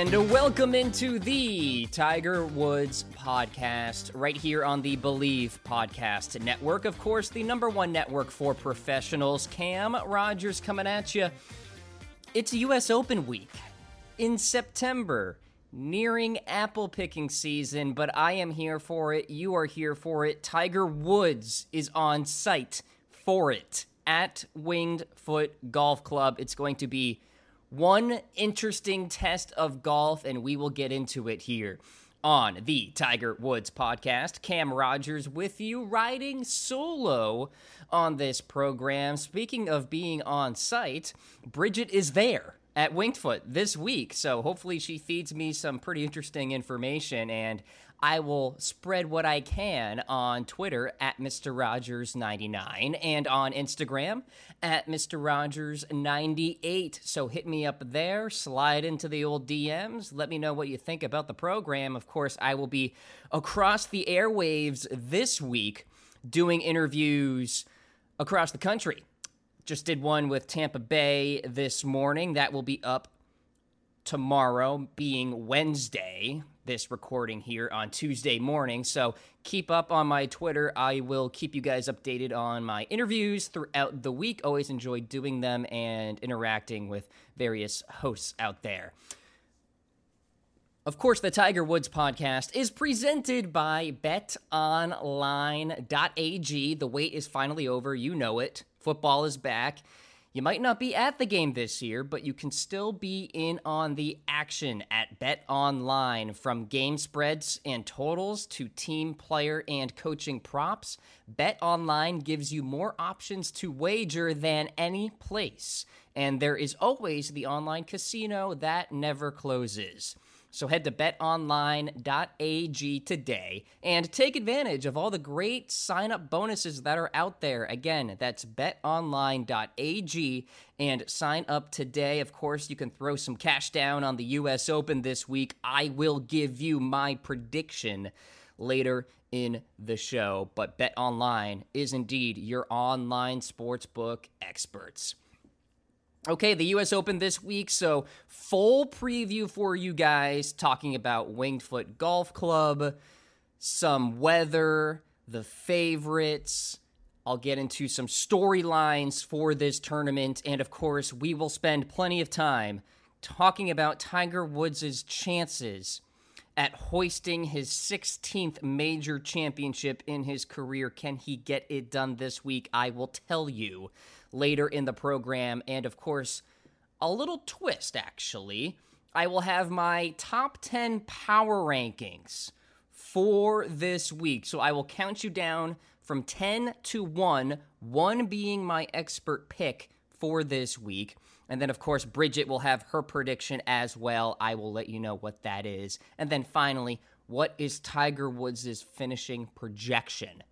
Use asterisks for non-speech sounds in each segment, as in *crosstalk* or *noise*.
And welcome into the Tiger Woods podcast, right here on the Believe Podcast Network. Of course, the number one network for professionals. Cam Rogers coming at you. It's U.S. Open week in September, nearing apple picking season, but I am here for it. You are here for it. Tiger Woods is on site for it at Winged Foot Golf Club. It's going to be one interesting test of golf, and we will get into it here on the Tiger Woods podcast. Cam Rogers with you, riding solo on this program. Speaking of being on site, Bridget is there at Winged Foot this week, so hopefully she feeds me some pretty interesting information and I will spread what I can on Twitter at Mr. Rogers99 and on Instagram at Mr. Rogers98. So hit me up there, slide into the old DMs, let me know what you think about the program. Of course, I will be across the airwaves this week doing interviews across the country. Just did one with Tampa Bay this morning. That will be up tomorrow, being Wednesday this recording here on Tuesday morning. So keep up on my Twitter. I will keep you guys updated on my interviews throughout the week. Always enjoy doing them and interacting with various hosts out there. Of course, the Tiger Woods podcast is presented by betonline.ag. The wait is finally over. You know it. Football is back. You might not be at the game this year, but you can still be in on the action at Bet Online. From game spreads and totals to team player and coaching props, Bet Online gives you more options to wager than any place. And there is always the online casino that never closes. So head to betonline.ag today and take advantage of all the great sign up bonuses that are out there. Again, that's betonline.ag and sign up today. Of course, you can throw some cash down on the US Open this week. I will give you my prediction later in the show, but BetOnline is indeed your online sportsbook experts. Okay, the US Open this week, so full preview for you guys talking about Winged Foot Golf Club, some weather, the favorites. I'll get into some storylines for this tournament, and of course, we will spend plenty of time talking about Tiger Woods' chances at hoisting his 16th major championship in his career. Can he get it done this week? I will tell you later in the program. And of course, a little twist actually. I will have my top 10 power rankings for this week. So I will count you down from 10 to 1, 1 being my expert pick for this week. And then, of course, Bridget will have her prediction as well. I will let you know what that is. And then finally, what is Tiger Woods' finishing projection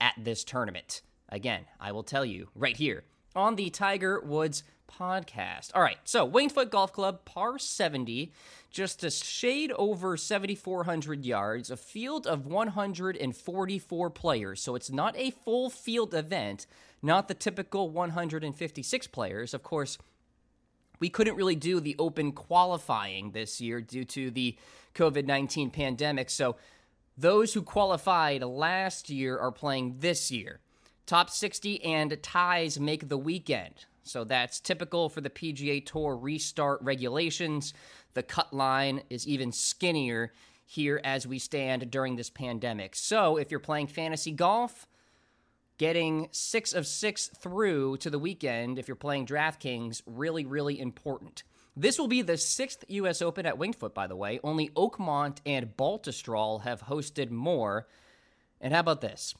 at this tournament? Again, I will tell you right here on the Tiger Woods podcast. All right, so Winged Foot Golf Club, par 70, just a shade over 7,400 yards, a field of 144 players. So it's not a full field event, not the typical 156 players. Of course, we couldn't really do the open qualifying this year due to the COVID 19 pandemic. So those who qualified last year are playing this year. Top 60 and ties make the weekend. So that's typical for the PGA Tour restart regulations. The cut line is even skinnier here as we stand during this pandemic. So if you're playing fantasy golf, getting six of six through to the weekend, if you're playing DraftKings, really, really important. This will be the sixth U.S. Open at Winged Foot, by the way. Only Oakmont and Baltusrol have hosted more. And how about this?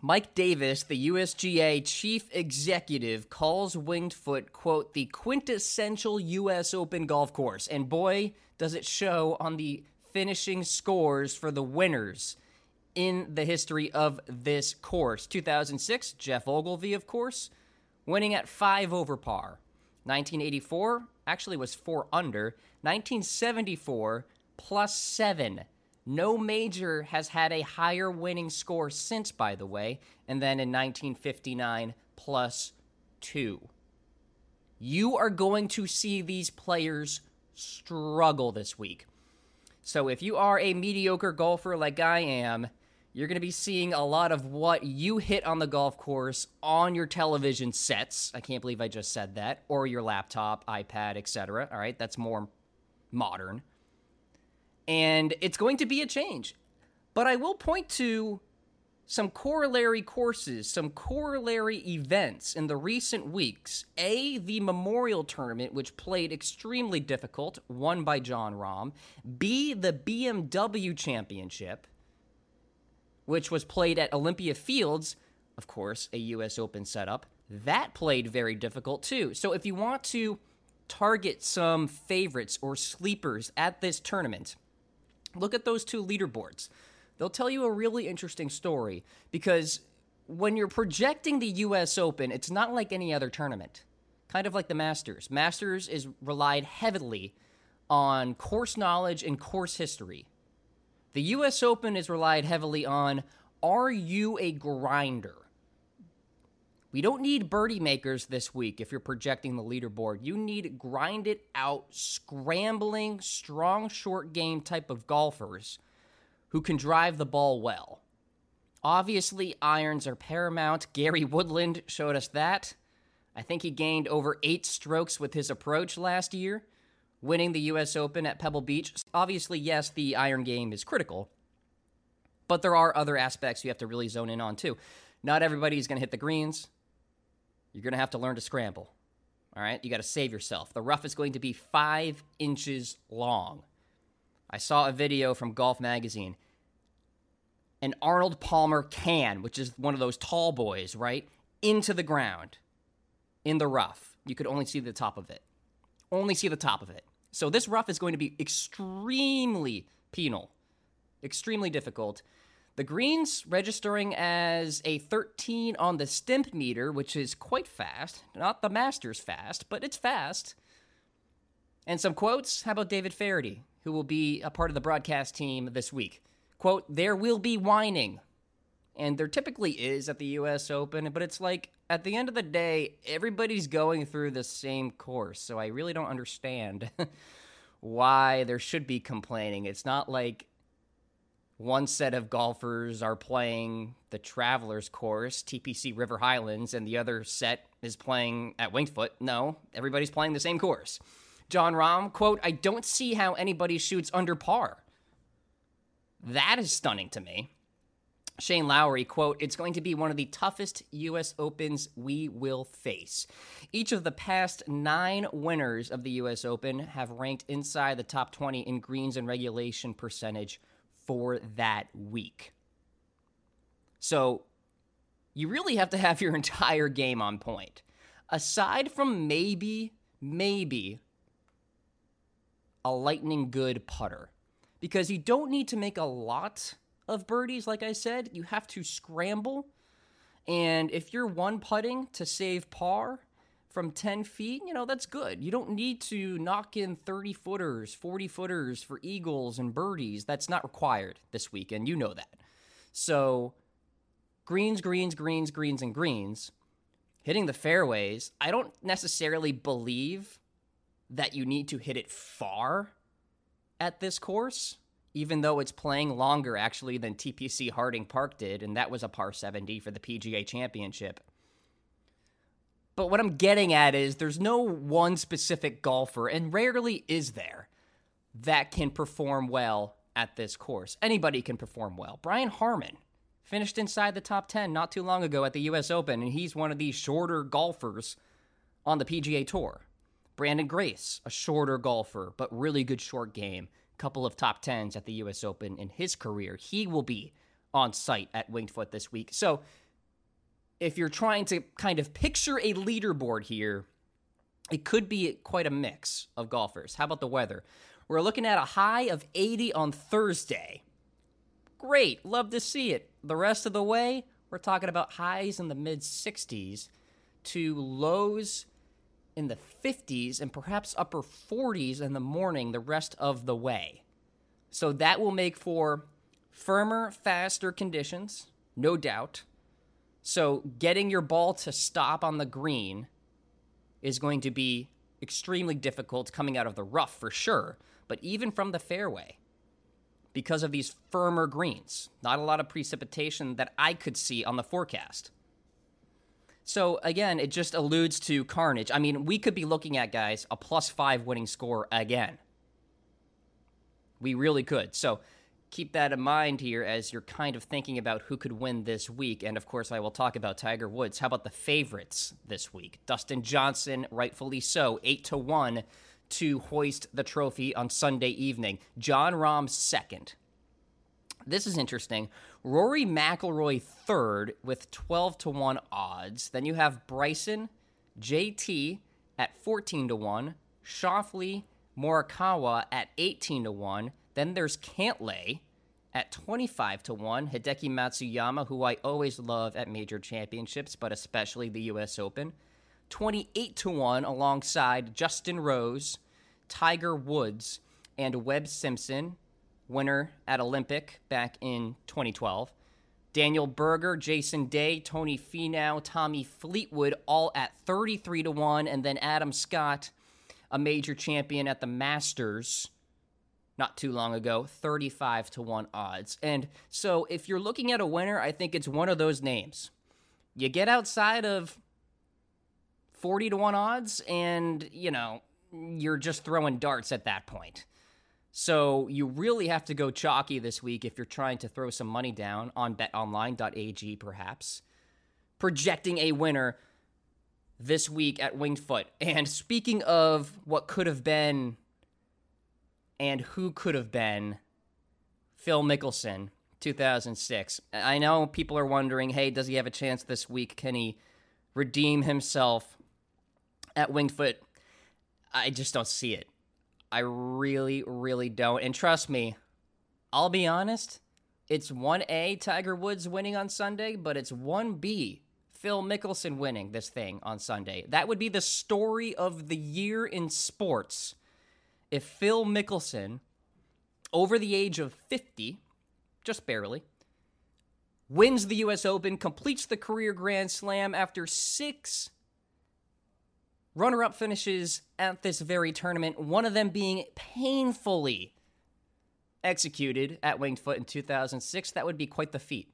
Mike Davis, the USGA chief executive, calls Winged Foot, quote, the quintessential U.S. Open golf course. And boy, does it show on the finishing scores for the winners in the history of this course. 2006, Geoff Ogilvy, of course, winning at five over par. 1984 actually was four under. 1974 plus seven. No major has had a higher winning score since, by the way. And then in 1959 plus two. You are going to see these players struggle this week. So if you are a mediocre golfer like I am, you're going to be seeing a lot of what you hit on the golf course on your television sets. I can't believe I just said that. Or your laptop, iPad, etc. All right, that's more modern. And it's going to be a change. But I will point to some corollary courses, some corollary events in the recent weeks. A, the Memorial Tournament, which played extremely difficult, won by Jon Rahm. B, the BMW Championship, which was played at Olympia Fields, of course, a U.S. Open setup. That played very difficult too. So if you want to target some favorites or sleepers at this tournament, look at those two leaderboards they'll tell you a really interesting story because when you're projecting the US Open, it's not like any other tournament. Kind of like the Masters. Masters is relied heavily on course knowledge and course history. The US Open is relied heavily on are you a grinder? We don't need birdie makers this week if you're projecting the leaderboard. You need grind it out, scrambling, strong short game type of golfers who can drive the ball well. Obviously, irons are paramount. Gary Woodland showed us that. I think he gained over eight strokes with his approach last year, winning the U.S. Open at Pebble Beach. Obviously, yes, the iron game is critical, but there are other aspects you have to really zone in on too. Not everybody's going to hit the greens. You're going to have to learn to scramble. All right, you got to save yourself. The rough is going to be five inches long. I saw a video from Golf Magazine an Arnold Palmer can, which is one of those tall boys, right, into the ground in the rough. You could only see the top of it. Only see the top of it. So this rough is going to be extremely penal, extremely difficult. The greens registering as a 13 on the stimp meter, which is quite fast. Not the Masters fast, but it's fast. And some quotes. How about David Feherty, who will be a part of the broadcast team this week? quote, there will be whining. And there typically is at the US Open, but it's like at the end of the day, everybody's going through the same course. So I really don't understand *laughs* why there should be complaining. It's not like one set of golfers are playing the Travelers course, TPC River Highlands, and the other set is playing at Winged Foot. No, everybody's playing the same course. Jon Rahm, quote, I don't see how anybody shoots under par. That is stunning to me. Shane Lowry, quote, it's going to be one of the toughest U.S. Opens we will face. Each of the past nine winners of the U.S. Open have ranked inside the top 20 in greens and regulation percentage for that week. So you really have to have your *laughs* entire game on point. Aside from maybe, maybe a lightning good putter because you don't need to make a lot of birdies, like I said. You have to scramble. And if you're one putting to save par from 10 feet, you know, that's good. You don't need to knock in 30 footers, 40 footers for eagles and birdies. That's not required this weekend. You know that. So, greens, greens, greens, greens, and greens. Hitting the fairways, I don't necessarily believe that you need to hit it far at this course, even though it's playing longer actually than TPC Harding Park did, and that was a par 70 for the PGA Championship. But what I'm getting at is there's no one specific golfer, and rarely is there, that can perform well at this course. Anybody can perform well. Brian Harman finished inside the top 10 not too long ago at the US Open, and he's one of the shorter golfers on the PGA Tour. Branden Grace, a shorter golfer, but really good short game. Couple of top 10s at the US Open in his career. He will be on site at Winged Foot this week. So, if you're trying to kind of picture a leaderboard here, it could be quite a mix of golfers. How about the weather? We're looking at a high of 80 on Thursday. Great, love to see it. The rest of the way, we're talking about highs in the mid 60s to lows in the 50s and perhaps upper 40s in the morning the rest of the way. So that will make for firmer, faster conditions, no doubt. So getting your ball to stop on the green is going to be extremely difficult coming out of the rough for sure, but even from the fairway because of these firmer greens. Not a lot of precipitation that I could see on the forecast. So again, it just alludes to carnage. I mean, we could be looking at guys a plus five winning score again. We really could. So keep that in mind here as you're kind of thinking about who could win this week. And of course, I will talk about Tiger Woods. How about the favorites this week? Dustin Johnson, rightfully so, eight to one to hoist the trophy on Sunday evening. Jon Rahm second. This is interesting. Rory McIlroy third with 12 to 1 odds. Then you have Bryson, JT at 14 to 1, Schauffele, Morikawa at 18 to 1. Then there's Cantlay at 25 to 1, Hideki Matsuyama, who I always love at major championships, but especially the US Open. 28 to 1 alongside Justin Rose, Tiger Woods, and Webb Simpson winner at Olympic back in 2012. Daniel Berger, Jason Day, Tony Finau, Tommy Fleetwood, all at 33 to 1. And then Adam Scott, a major champion at the Masters not too long ago, 35 to 1 odds. And so if you're looking at a winner, I think it's one of those names. You get outside of 40 to 1 odds, and, you know, you're just throwing darts at that point. So you really have to go chalky this week if you're trying to throw some money down on betonline.ag, perhaps. Projecting a winner this week at Winged Foot. And speaking of what could have been and who could have been, Phil Mickelson, 2006. I know people are wondering hey, does he have a chance this week? Can he redeem himself at Winged Foot? I just don't see it. I really, really don't. And trust me, I'll be honest, it's 1A Tiger Woods winning on Sunday, but it's 1B Phil Mickelson winning this thing on Sunday. That would be the story of the year in sports if Phil Mickelson, over the age of 50, just barely, wins the U.S. Open, completes the career Grand Slam after six runner up finishes at this very tournament, one of them being painfully executed at Winged Foot in 2006. That would be quite the feat.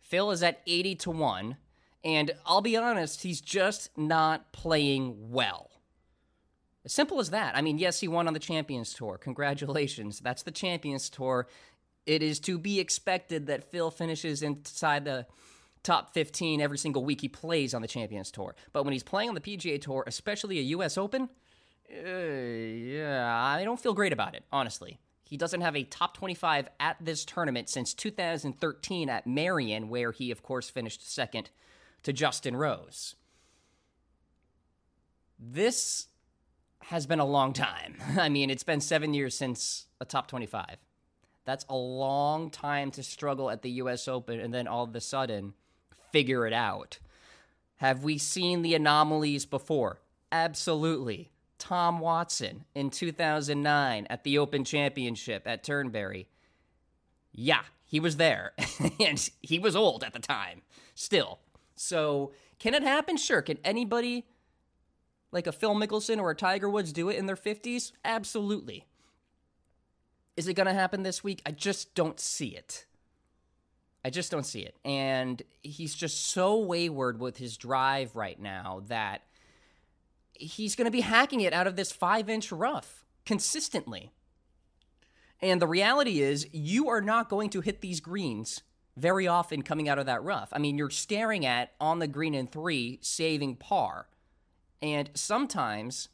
Phil is at 80 to 1, and I'll be honest, he's just not playing well. As simple as that. I mean, yes, he won on the Champions Tour. Congratulations. That's the Champions Tour. It is to be expected that Phil finishes inside the top 15 every single week he plays on the Champions Tour. But when he's playing on the PGA Tour, especially a US Open, uh, yeah, I don't feel great about it, honestly. He doesn't have a top 25 at this tournament since 2013 at Merion, where he, of course, finished second to Justin Rose. This has been a long time. *laughs* I mean, it's been seven years since a top 25. That's a long time to struggle at the US Open, and then all of a sudden, figure it out. Have we seen the anomalies before? Absolutely. Tom Watson in 2009 at the Open Championship at Turnberry. Yeah, he was there. *laughs* and he was old at the time, still. So, can it happen? Sure. Can anybody like a Phil Mickelson or a Tiger Woods do it in their 50s? Absolutely. Is it going to happen this week? I just don't see it. I just don't see it. And he's just so wayward with his drive right now that he's going to be hacking it out of this five inch rough consistently. And the reality is, you are not going to hit these greens very often coming out of that rough. I mean, you're staring at on the green in three, saving par. And sometimes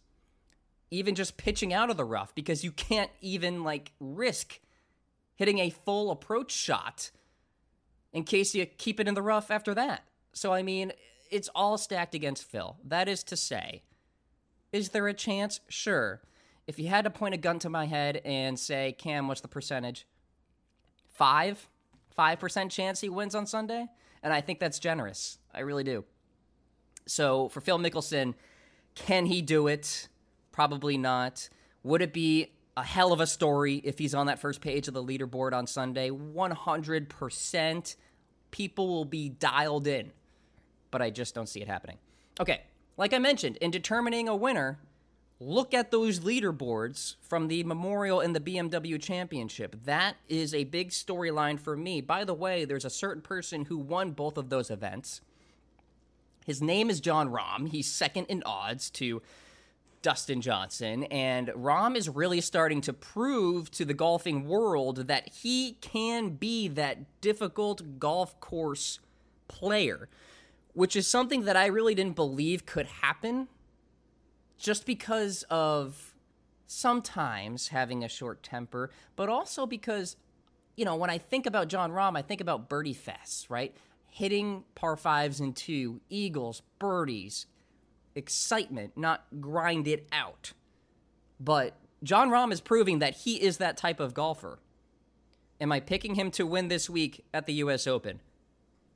even just pitching out of the rough because you can't even like risk hitting a full approach shot in case you keep it in the rough after that. So, I mean, it's all stacked against Phil. That is to say, is there a chance? Sure. If you had to point a gun to my head and say, Cam, what's the percentage? Five? 5% chance he wins on Sunday? And I think that's generous. I really do. So for Phil Mickelson, can he do it? Probably not. Would it be a hell of a story if he's on that first page of the leaderboard on Sunday? 100%. People will be dialed in, but I just don't see it happening. Okay, like I mentioned, in determining a winner, look at those leaderboards from the Memorial and the BMW Championship. That is a big storyline for me. By the way, there's a certain person who won both of those events. His name is Jon Rahm. He's second in odds to Dustin Johnson, and Rahm is really starting to prove to the golfing world that he can be that difficult golf course player, which is something that I really didn't believe could happen just because of sometimes having a short temper, but also because, you know, when I think about Jon Rahm, I think about birdie fests, right? Hitting par fives and two, eagles, birdies, excitement, not grind it out. But Jon Rahm is proving that he is that type of golfer. Am I picking him to win this week at the US Open?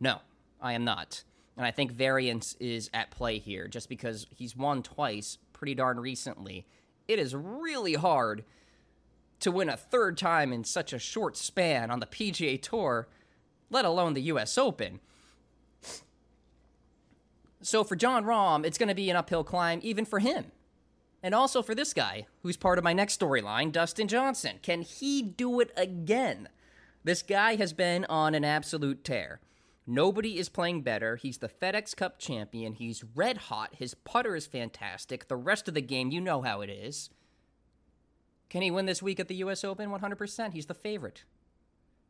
No, I am not. And I think variance is at play here just because he's won twice pretty darn recently. It is really hard to win a third time in such a short span on the PGA Tour, let alone the US Open. So for Jon Rahm, it's going to be an uphill climb even for him. And also for this guy, who's part of my next storyline, Dustin Johnson. Can he do it again? This guy has been on an absolute tear. Nobody is playing better. He's the FedEx Cup champion. He's red hot. His putter is fantastic. The rest of the game, you know how it is. Can he win this week at the US Open? 100%. He's the favorite.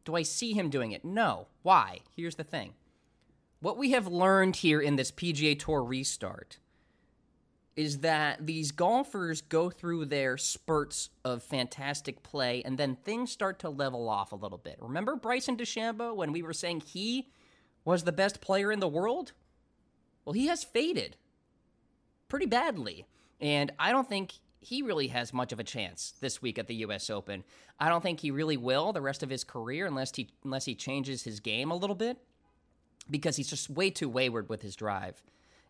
Do I see him doing it? No. Why? Here's the thing. What we have learned here in this PGA Tour restart is that these golfers go through their spurts of fantastic play and then things start to level off a little bit. Remember Bryson DeChambeau when we were saying he was the best player in the world? Well, he has faded pretty badly. And I don't think he really has much of a chance this week at the US Open. I don't think he really will the rest of his career unless he unless he changes his game a little bit because he's just way too wayward with his drive.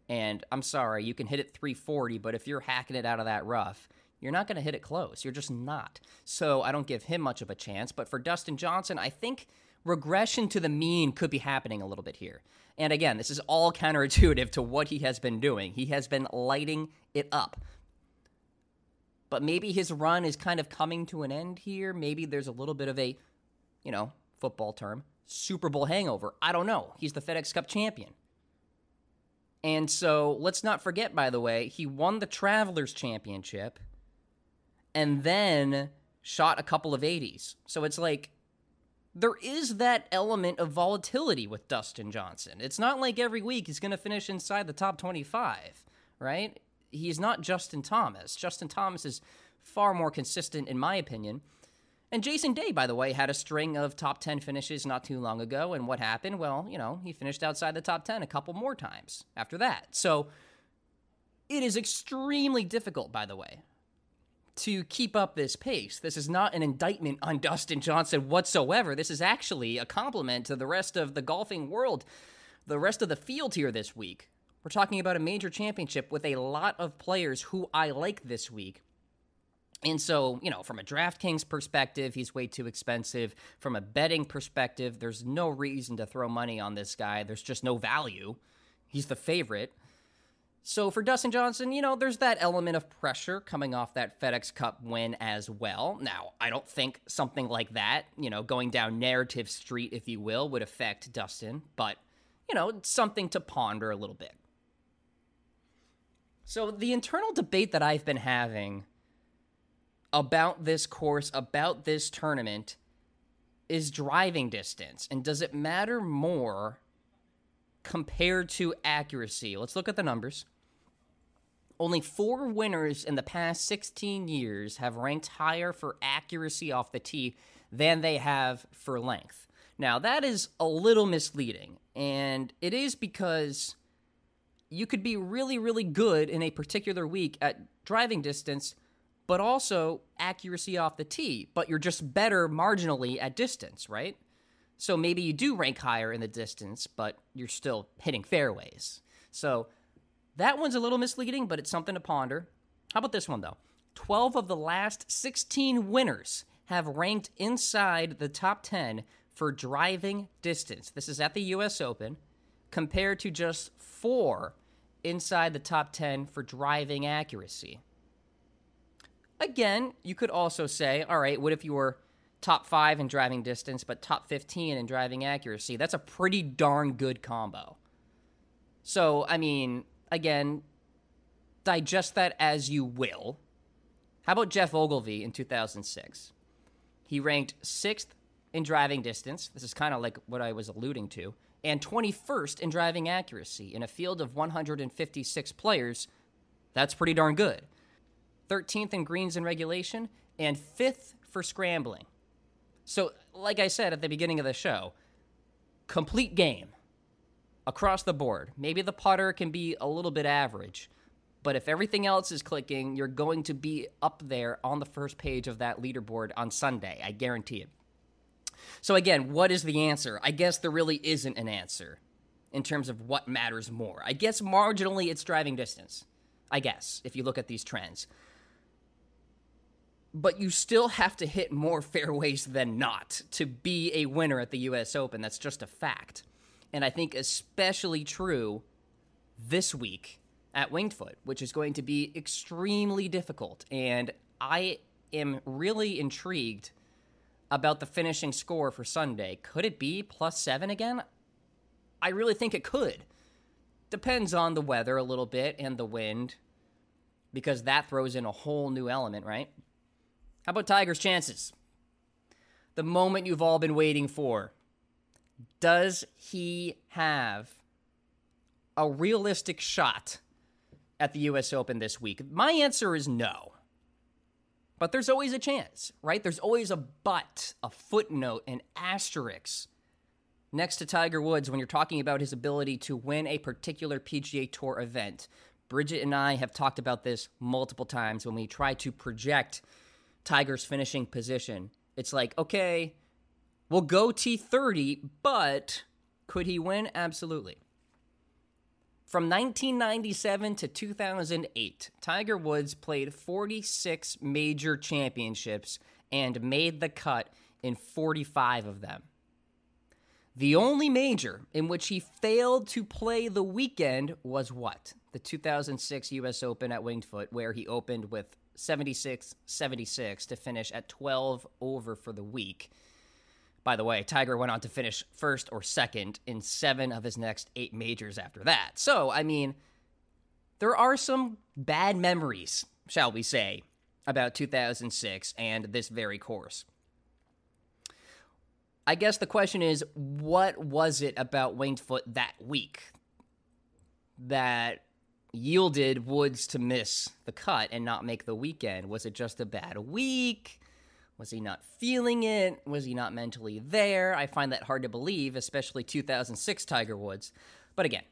And I'm sorry, you can hit it 340, but if you're hacking it out of that rough, you're not going to hit it close. You're just not. So I don't give him much of a chance. But for Dustin Johnson, I think regression to the mean could be happening a little bit here. And again, this is all counterintuitive to what he has been doing. He has been lighting it up. But maybe his run is kind of coming to an end here. Maybe there's a little bit of a, you know, football term, Super Bowl hangover. I don't know. He's the FedEx Cup champion. And so let's not forget, by the way, he won the Travelers Championship and then shot a couple of 80s. So it's like there is that element of volatility with Dustin Johnson. It's not like every week he's going to finish inside the top 25, right? He's not Justin Thomas. Justin Thomas is far more consistent, in my opinion. And Jason Day, by the way, had a string of top 10 finishes not too long ago. And what happened? Well, you know, he finished outside the top 10 a couple more times after that. So it is extremely difficult, by the way, to keep up this pace. This is not an indictment on Dustin Johnson whatsoever. This is actually a compliment to the rest of the golfing world, the rest of the field here this week. We're talking about a major championship with a lot of players who I like this week. And so, you know, from a DraftKings perspective, he's way too expensive. From a betting perspective, there's no reason to throw money on this guy. There's just no value. He's the favorite. So for Dustin Johnson, you know, there's that element of pressure coming off that FedEx Cup win as well. Now, I don't think something like that, you know, going down narrative street, if you will, would affect Dustin, but, you know, it's something to ponder a little bit. So the internal debate that I've been having about this course, about this tournament, is driving distance. And does it matter more compared to accuracy? Let's look at the numbers. Only four winners in the past 16 years have ranked higher for accuracy off the tee than they have for length. Now, that is a little misleading, and it is because you could be really, really good in a particular week at driving distance, but also accuracy off the tee, but you're just better marginally at distance, right? So maybe you do rank higher in the distance, but you're still hitting fairways. So that one's a little misleading, but it's something to ponder. How about this one, though? 12 of the last 16 winners have ranked inside the top 10 for driving distance. This is at the US Open, compared to just four inside the top 10 for driving accuracy. Again, you could also say, all right, what if you were top five in driving distance, but top 15 in driving accuracy? That's a pretty darn good combo. So, I mean, again, digest that as you will. How about Geoff Ogilvy in 2006? He ranked sixth in driving distance. This is kind of like what I was alluding to. And 21st in driving accuracy in a field of 156 players. That's pretty darn good. 13th in greens and regulation, and 5th for scrambling. So, like I said at the beginning of the show, complete game across the board. Maybe the putter can be a little bit average, but if everything else is clicking, you're going to be up there on the first page of that leaderboard on Sunday. I guarantee it. So, again, what is the answer? I guess there really isn't an answer in terms of what matters more. I guess marginally it's driving distance. I guess, if you look at these trends. But you still have to hit more *laughs* fairways than not to be a winner at the US Open. That's just a fact. And I think especially true this week at Winged Foot, which is going to be extremely difficult. And I am really intrigued about the finishing score for Sunday. Could it be plus seven again? I really think it could. Depends on the weather a little bit and the wind, because that throws in a whole new element, right? How about Tiger's chances? The moment you've all been waiting for. Does he have a realistic shot at the US Open this week? My answer is no. But there's always a chance, right? There's always a but, a footnote, an asterisk next to Tiger Woods when you're talking about his ability to win a particular PGA Tour event. Bridget and I have talked about this multiple times when we try to project Tiger's finishing position. It's like, okay, we'll go T30, but could he win? Absolutely. From 1997 to 2008, Tiger Woods played 46 major championships and made the cut in 45 of them. The only major in which he failed to play the weekend was what? The 2006 US Open at Winged Foot, where he opened with 76 76 to finish at 12 over for the week. By the way, Tiger went on to finish first or second in seven of his next eight majors after that. So, I mean, there are some bad memories, shall we say, about 2006 and this very course. I guess the question is what was it about Winged Foot that week that yielded Woods to miss the cut and not make the weekend? Was it just a bad week? Was he not feeling it? Was he not mentally there? I find that hard to believe, especially 2006 Tiger Woods. But again,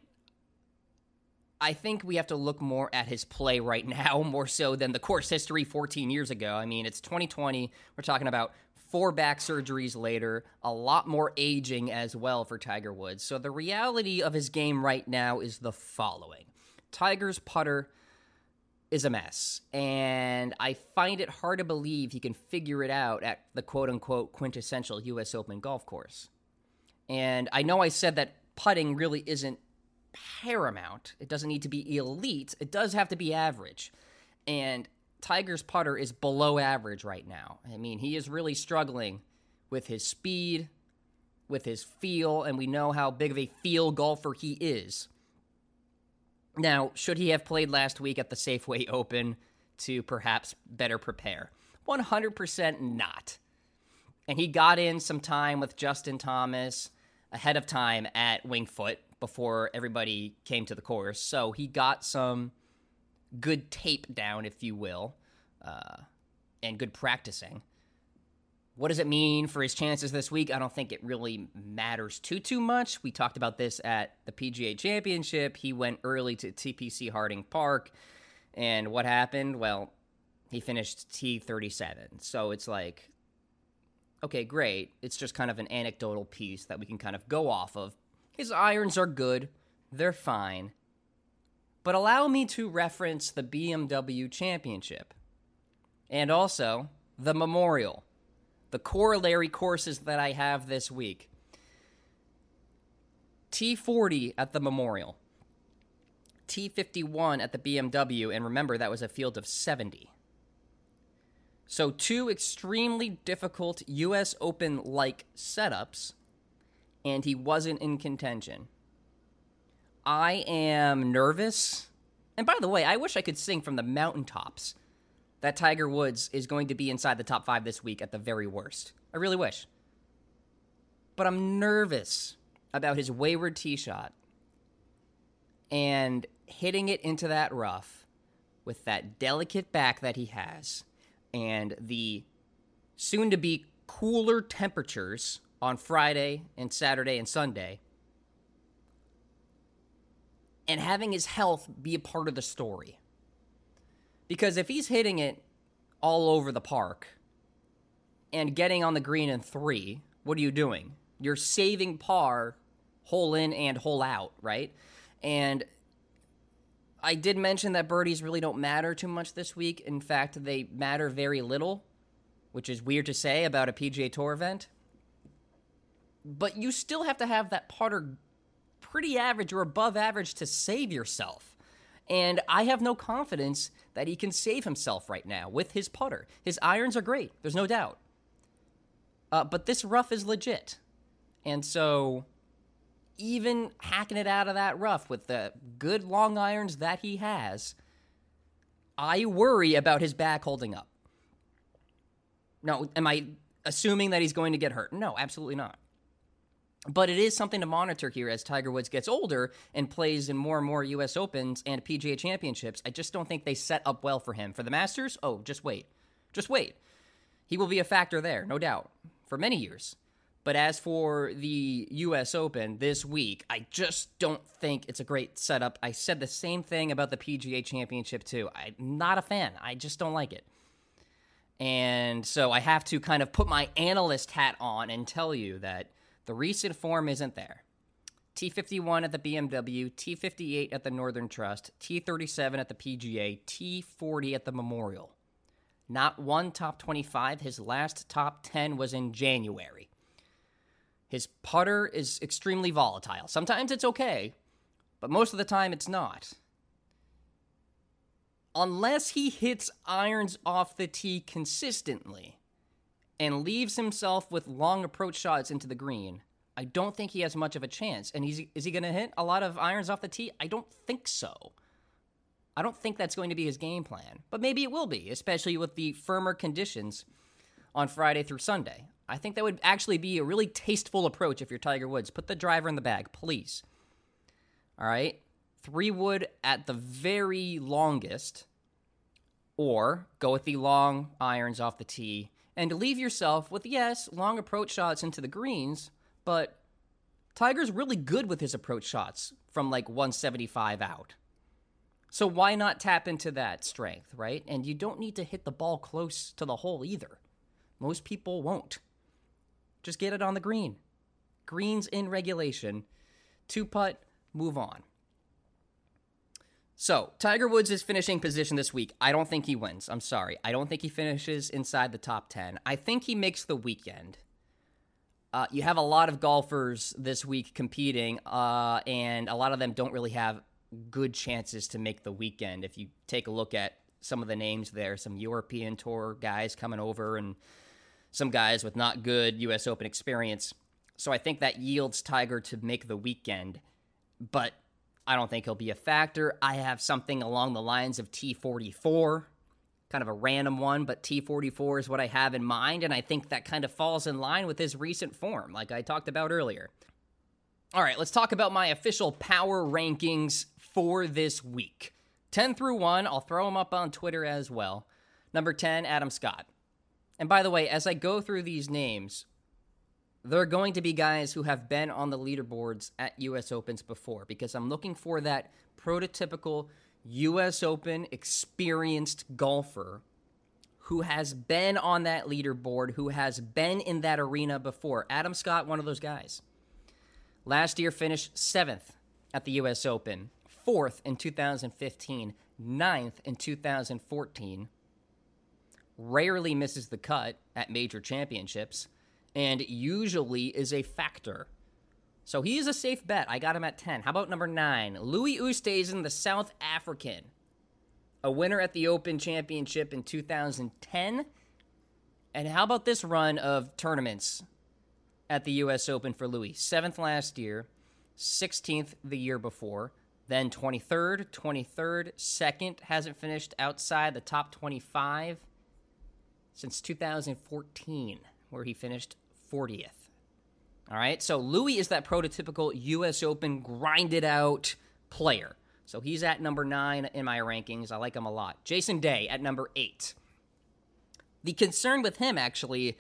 I think we have to look more at his play right now, *laughs* more so than the course history 14 years ago. I mean, it's 2020. We're talking about four back surgeries later, a lot more aging as well for Tiger Woods. So the reality of his game right now is the following Tiger's putter is a mess. And I find it hard to believe he can figure it out at the quote unquote quintessential US Open golf course. And I know I said that putting really isn't paramount, it doesn't need to be elite, it does have to be average. And Tiger's putter is below average right now. I mean, he is really struggling with his speed, with his feel, and we know how big of a feel golfer he is. Now, should he have played last week at the Safeway Open to perhaps better prepare? 100% not. And he got in some time with Justin Thomas ahead of time at Winged Foot before everybody came to the course. So he got some good tape down, if you will, uh, and good practicing. What does it mean for his chances this week? I don't think it really matters too too much. We talked about this at the PGA Championship. He went early to TPC Harding Park, and what happened? Well, he finished T37. So it's like okay, great. It's just kind of an anecdotal piece that we can kind of go off of. His irons are good. They're fine. But allow me to reference the BMW Championship and also the Memorial the corollary courses that I have this week. T40 at the Memorial, T51 at the BMW, and remember that was a field of 70. So, two extremely difficult US Open like setups, and he wasn't in contention. I am nervous. And by the way, I wish I could sing from the mountaintops that Tiger Woods is going to be inside the top five this week at the very worst. I really wish. But I'm nervous about his wayward tee shot and hitting it into that rough with that delicate back that he has and the soon to be cooler temperatures on Friday and Saturday and Sunday and having his health be a part of the story. Because if he's hitting it all over the park and getting on the green in three, what are you doing? You're saving par hole in and hole out, right? And I did mention that birdies really don't matter too much this week. In fact, they matter very little, which is weird to say about a PGA Tour event. But you still have to have that putter pretty average or above average to save yourself. And I have no confidence that he can save himself right now with his putter. His irons are great, there's no doubt. Uh, but this rough is legit. And so, even hacking it out of that rough with the good long irons that he has, I worry about his back holding up. No, am I assuming that he's going to get hurt? No, absolutely not. But it is something to monitor here as Tiger Woods gets older and plays in more and more US Opens and PGA Championships. I just don't think they set up well for him. For the Masters, oh, just wait. Just wait. He will be a factor there, no doubt, for many years. But as for the US Open this week, I just don't think it's a great setup. I said the same thing about the PGA Championship, too. I'm not a fan. I just don't like it. And so I have to kind of put my analyst hat on and tell you that the recent form isn't there. T51 at the BMW, T58 at the Northern Trust, T37 at the PGA, T40 at the Memorial. Not one top 25. His last top 10 was in January. His putter is extremely volatile. Sometimes it's okay, but most of the time it's not. Unless he hits irons off the tee consistently, and leaves himself with long approach shots into the green, I don't think he has much of a chance. And he's, is he going to hit a lot of irons off the tee? I don't think so. I don't think that's going to be his game plan, but maybe it will be, especially with the firmer conditions on Friday through Sunday. I think that would actually be a really tasteful approach if you're Tiger Woods. Put the driver in the bag, please. All right? Three wood at the very longest, or go with the long irons off the tee and leave yourself with, yes, long approach shots into the greens, but Tiger's really good with his approach shots from like 175 out. So why not tap into that strength, right? And you don't need to hit the ball close to the hole either. Most people won't. Just get it on the green. Greens in regulation. Two putt, move on. So, Tiger Woods' is finishing position this week, I don't think he wins. I'm sorry. I don't think he finishes inside the top 10. I think he makes the weekend. Uh, you have a lot of golfers this week competing, uh, and a lot of them don't really have good chances to make the weekend. If you take a look at some of the names there, some European Tour guys coming over, and some guys with not good U.S. Open experience. So I think that yields Tiger to make the weekend. But I don't think he'll be a factor. I have something along the lines of T44 kind of a random one, but T44 is what I have in mind, and I think that kind of falls in line with his recent form, like I talked about earlier. All right, let's talk about my official power rankings for this week. 10 through 1, I'll throw them up on Twitter as well. Number 10, Adam Scott. And by the way, as I go through these names, there are going to be guys who have been on the leaderboards at US Opens before because I'm looking for that prototypical US Open experienced golfer who has been on that leaderboard, who has been in that arena before. Adam Scott, one of those guys. Last year finished seventh at the US Open, fourth in 2015, ninth in 2014. Rarely misses the cut at major championships, and usually is a factor. So he is a safe bet. I got him at 10. How about number nine? Louis Oosthuizen, the South African, a winner at the Open Championship in 2010. And how about this run of tournaments at the U.S. Open for Louis. Seventh last year, 16th the year before, then 23rd, 23rd, second, hasn't finished outside the top 25 since 2014, where he finished 40th. All right, so Louis is that prototypical U.S. Open grinded out player. So he's at number nine in my rankings. I like him a lot. Jason Day at number eight. The concern with him, actually,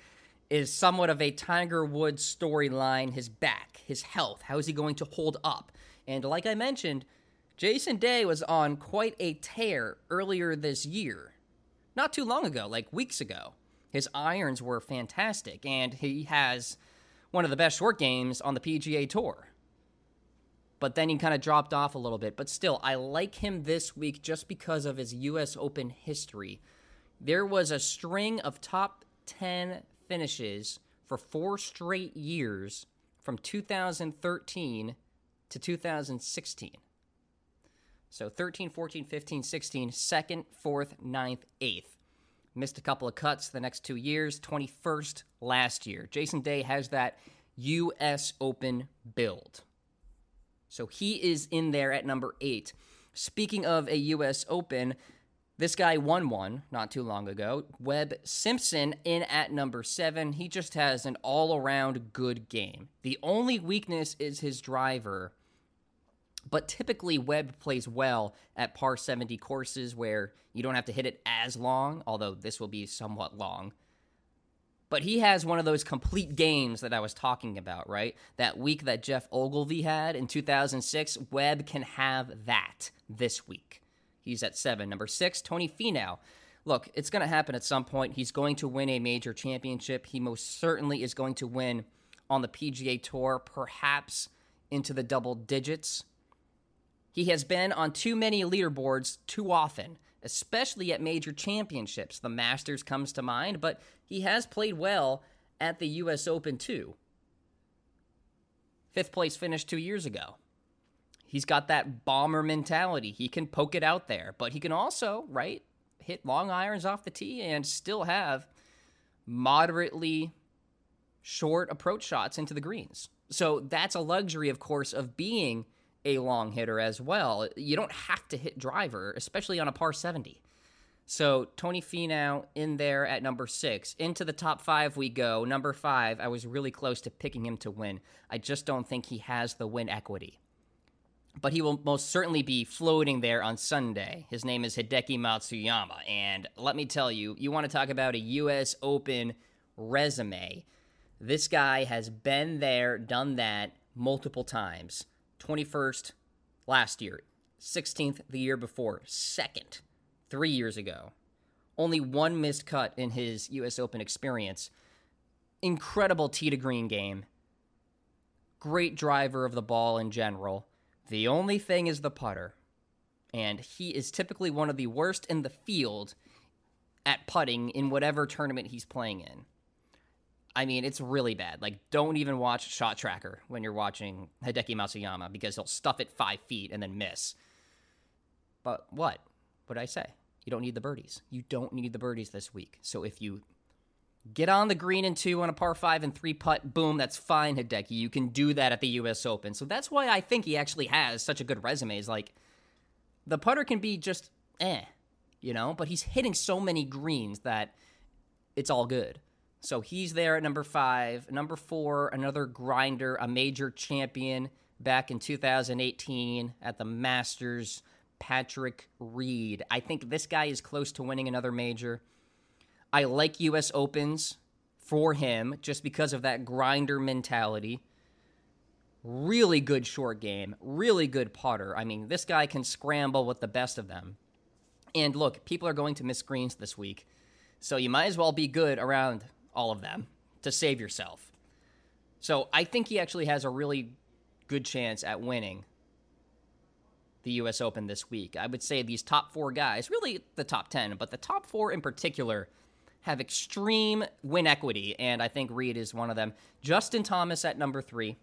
is somewhat of a Tiger Woods storyline his back, his health. How is he going to hold up? And like I mentioned, Jason Day was on quite a tear earlier this year. Not too long ago, like weeks ago. His irons were fantastic, and he has one of the best short games on the PGA Tour. But then he kind of dropped off a little bit. But still, I like him this week just because of his U.S. Open history. There was a string of top 10 finishes for four straight years from 2013 to 2016. So 13, 14, 15, 16, second, fourth, ninth, eighth. Missed a couple of cuts the next two years, 21st last year. Jason Day has that U.S. Open build. So he is in there at number eight. Speaking of a U.S. Open, this guy won one not too long ago. Webb Simpson in at number seven. He just has an all around good game. The only weakness is his driver. But typically, Webb plays well at par 70 courses where you don't have to hit it as long, although this will be somewhat long. But he has one of those complete games that I was talking about, right? That week that Geoff Ogilvy had in 2006, Webb can have that this week. He's at seven. Number six, Tony Finau. Look, it's going to happen at some point. He's going to win a major championship. He most certainly is going to win on the PGA Tour, perhaps into the double digits. He has been on too many leaderboards too often, especially at major championships. The Masters comes to mind, but he has played well at the US Open too. Fifth place finish two years ago. He's got that bomber mentality. He can poke it out there, but he can also, right, hit long irons off the tee and still have moderately short approach shots into the greens. So that's a luxury, of course, of being a long hitter as well. You don't have to hit driver, especially on a par 70. So Tony Finau in there at number six. Into the top five we go. Number five, I was really close to picking him to win. I just don't think he has the win equity but he will most certainly be floating there on Sunday. His name is Hideki Matsuyama. And let me tell you, you want to talk about a U.S. Open resume. This guy has been there, done that multiple times. 21st last year, 16th the year before, second three years ago. Only one missed cut in his U.S. Open experience. Incredible tee to green game. Great driver of the ball in general the only thing is the putter. And he is typically one of the worst in the field at putting in whatever tournament he's playing in. I mean, it's really bad. Like, don't even watch Shot Tracker when you're watching Hideki Matsuyama because he'll stuff it five feet and then miss. But what? What did I say? You don't need the birdies. You don't need the birdies this week. So if you Get on the green and two on a par five and three putt. Boom, that's fine, Hideki. You can do that at the U.S. Open. So that's why I think he actually has such a good resume. Is like the putter can be just eh. you know, but he's hitting so many greens that it's all good. So he's there at number five. Number four, another grinder, a major champion back in 2018 at the Masters, Patrick Reed. I think this guy is close to winning another major. I like U.S. Opens for him just because of that grinder mentality. Really good short game, really good putter. I mean, this guy can scramble with the best of them. And look, people are going to miss greens this week. So you might as well be good around all of them to save yourself. So I think he actually has a really good chance at winning the US Open this week. I would say these top four guys, really the top 10, but the top four in particular, have extreme win equity, and I think Reed is one of them. Justin Thomas at number three.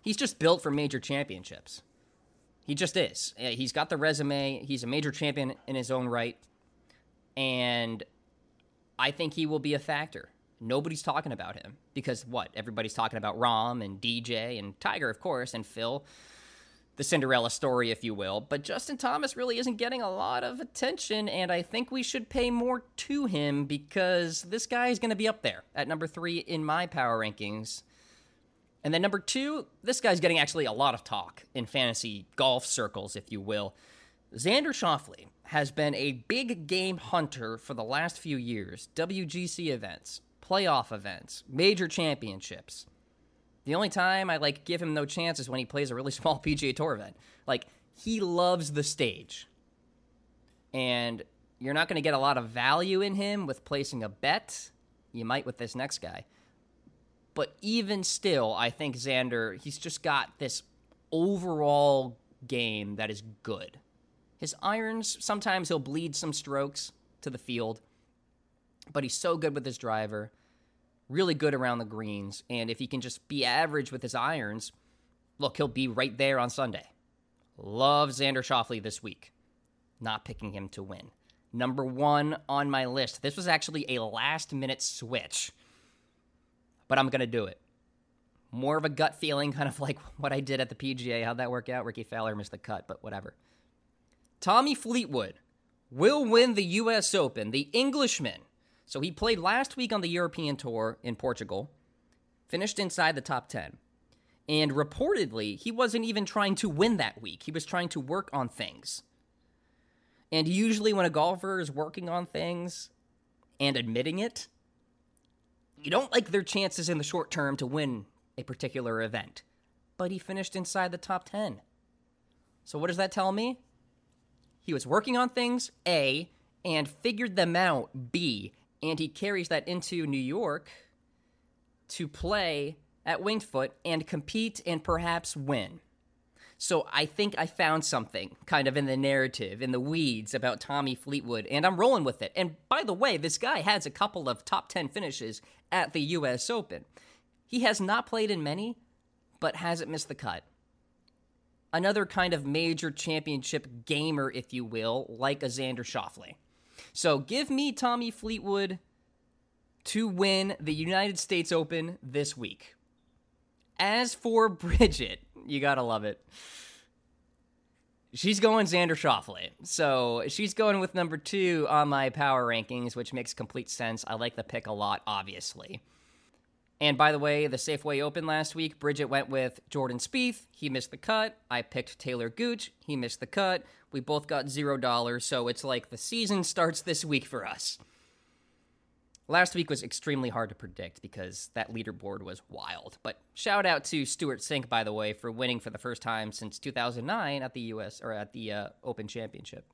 He's just built for major championships. He just is. He's got the resume. He's a major champion in his own right. And I think he will be a factor. Nobody's talking about him because what? Everybody's talking about Rahm and DJ and Tiger, of course, and Phil, the Cinderella story, if you will. But Justin Thomas really isn't getting a lot of attention, and I think we should pay more to him because this guy is going to be up there at number three in my power rankings and then number two, this guy's getting actually a lot of talk in fantasy golf circles, if you will. Xander Schauffele has been a big game hunter for the last few years. WGC events, playoff events, major championships. The only time I like give him no chance is when he plays a really *laughs* small PGA Tour event. Like he loves the stage. And you're not going to get a lot of value in him with placing a bet. You might with this next guy. But even still, I think Xander, he's just got this overall game that is good. His irons, sometimes he'll bleed some strokes to the field, but he's so good with his driver, really good around the greens. And if he can just be average with his irons, look, he'll be right there on Sunday. Love Xander Schauffele this week. Not picking him to win. Number one on my list. This was actually a last minute switch but I'm going to do it. More of a gut feeling, *laughs* kind of like what I did at the PGA. How'd that work out? Rickie Fowler missed the cut, but whatever. Tommy Fleetwood will win the U.S. Open, the Englishman. So he played last week on the European Tour in Portugal, finished inside the top 10. And reportedly, he wasn't even trying to win that week. He was trying to work on things. And usually, when a golfer is working on things and admitting it, you don't like their chances in the short term to win a particular event. But he finished inside the top 10. So, what does that tell me? He was working on things, A, and figured them out, B, and he carries that into New York to play at Winged Foot and compete and perhaps win. So I think I found something kind of in the narrative, in the weeds about Tommy Fleetwood, and I'm rolling with it. And by the way, this guy has a couple of top 10 finishes at the US Open. He has not played in many, but hasn't missed the cut. Another kind of major championship gamer, if you will, like a Xander Schauffele. So give me Tommy Fleetwood to win the United States Open this week. As for *laughs* Bridget, you gotta love it. She's going Xander Schauffele. So she's going with number two on my power rankings, which makes complete sense. I like the pick a lot, obviously. And by the way, the Safeway Open last week, Bridget went with Jordan Spieth. He missed the cut. I picked Talor Gooch. He missed the cut. We both got zero dollars, so it's like the season starts this week for us. Last week was extremely hard to predict because that leaderboard was wild. But shout out to Stewart Cink, by the way, for winning for the first time since 2009 at the U.S. or at the uh, Open Championship.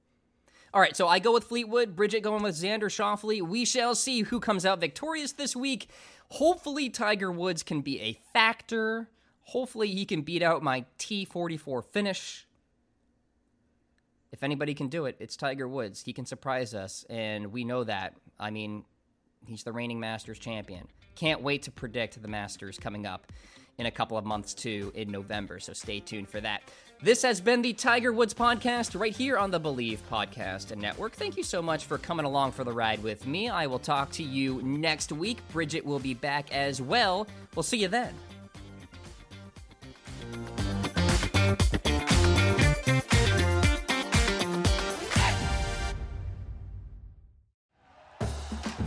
All right, so I go with Fleetwood, Bridget going with Xander Schauffele. We shall see who comes out victorious this week. Hopefully, Tiger Woods can be a factor. Hopefully, he can beat out my T44 finish. If anybody can do it, it's Tiger Woods. He can surprise us, and we know that. I mean, He's the reigning Masters champion. Can't wait to predict the Masters coming up in a couple of months too in November, so stay tuned for that. This has been the Tiger Woods podcast right here on the Bleav Podcast Network. Thank you so much for coming along for the ride with me. I will talk to you next week. Bridget will be back as well. We'll see you then.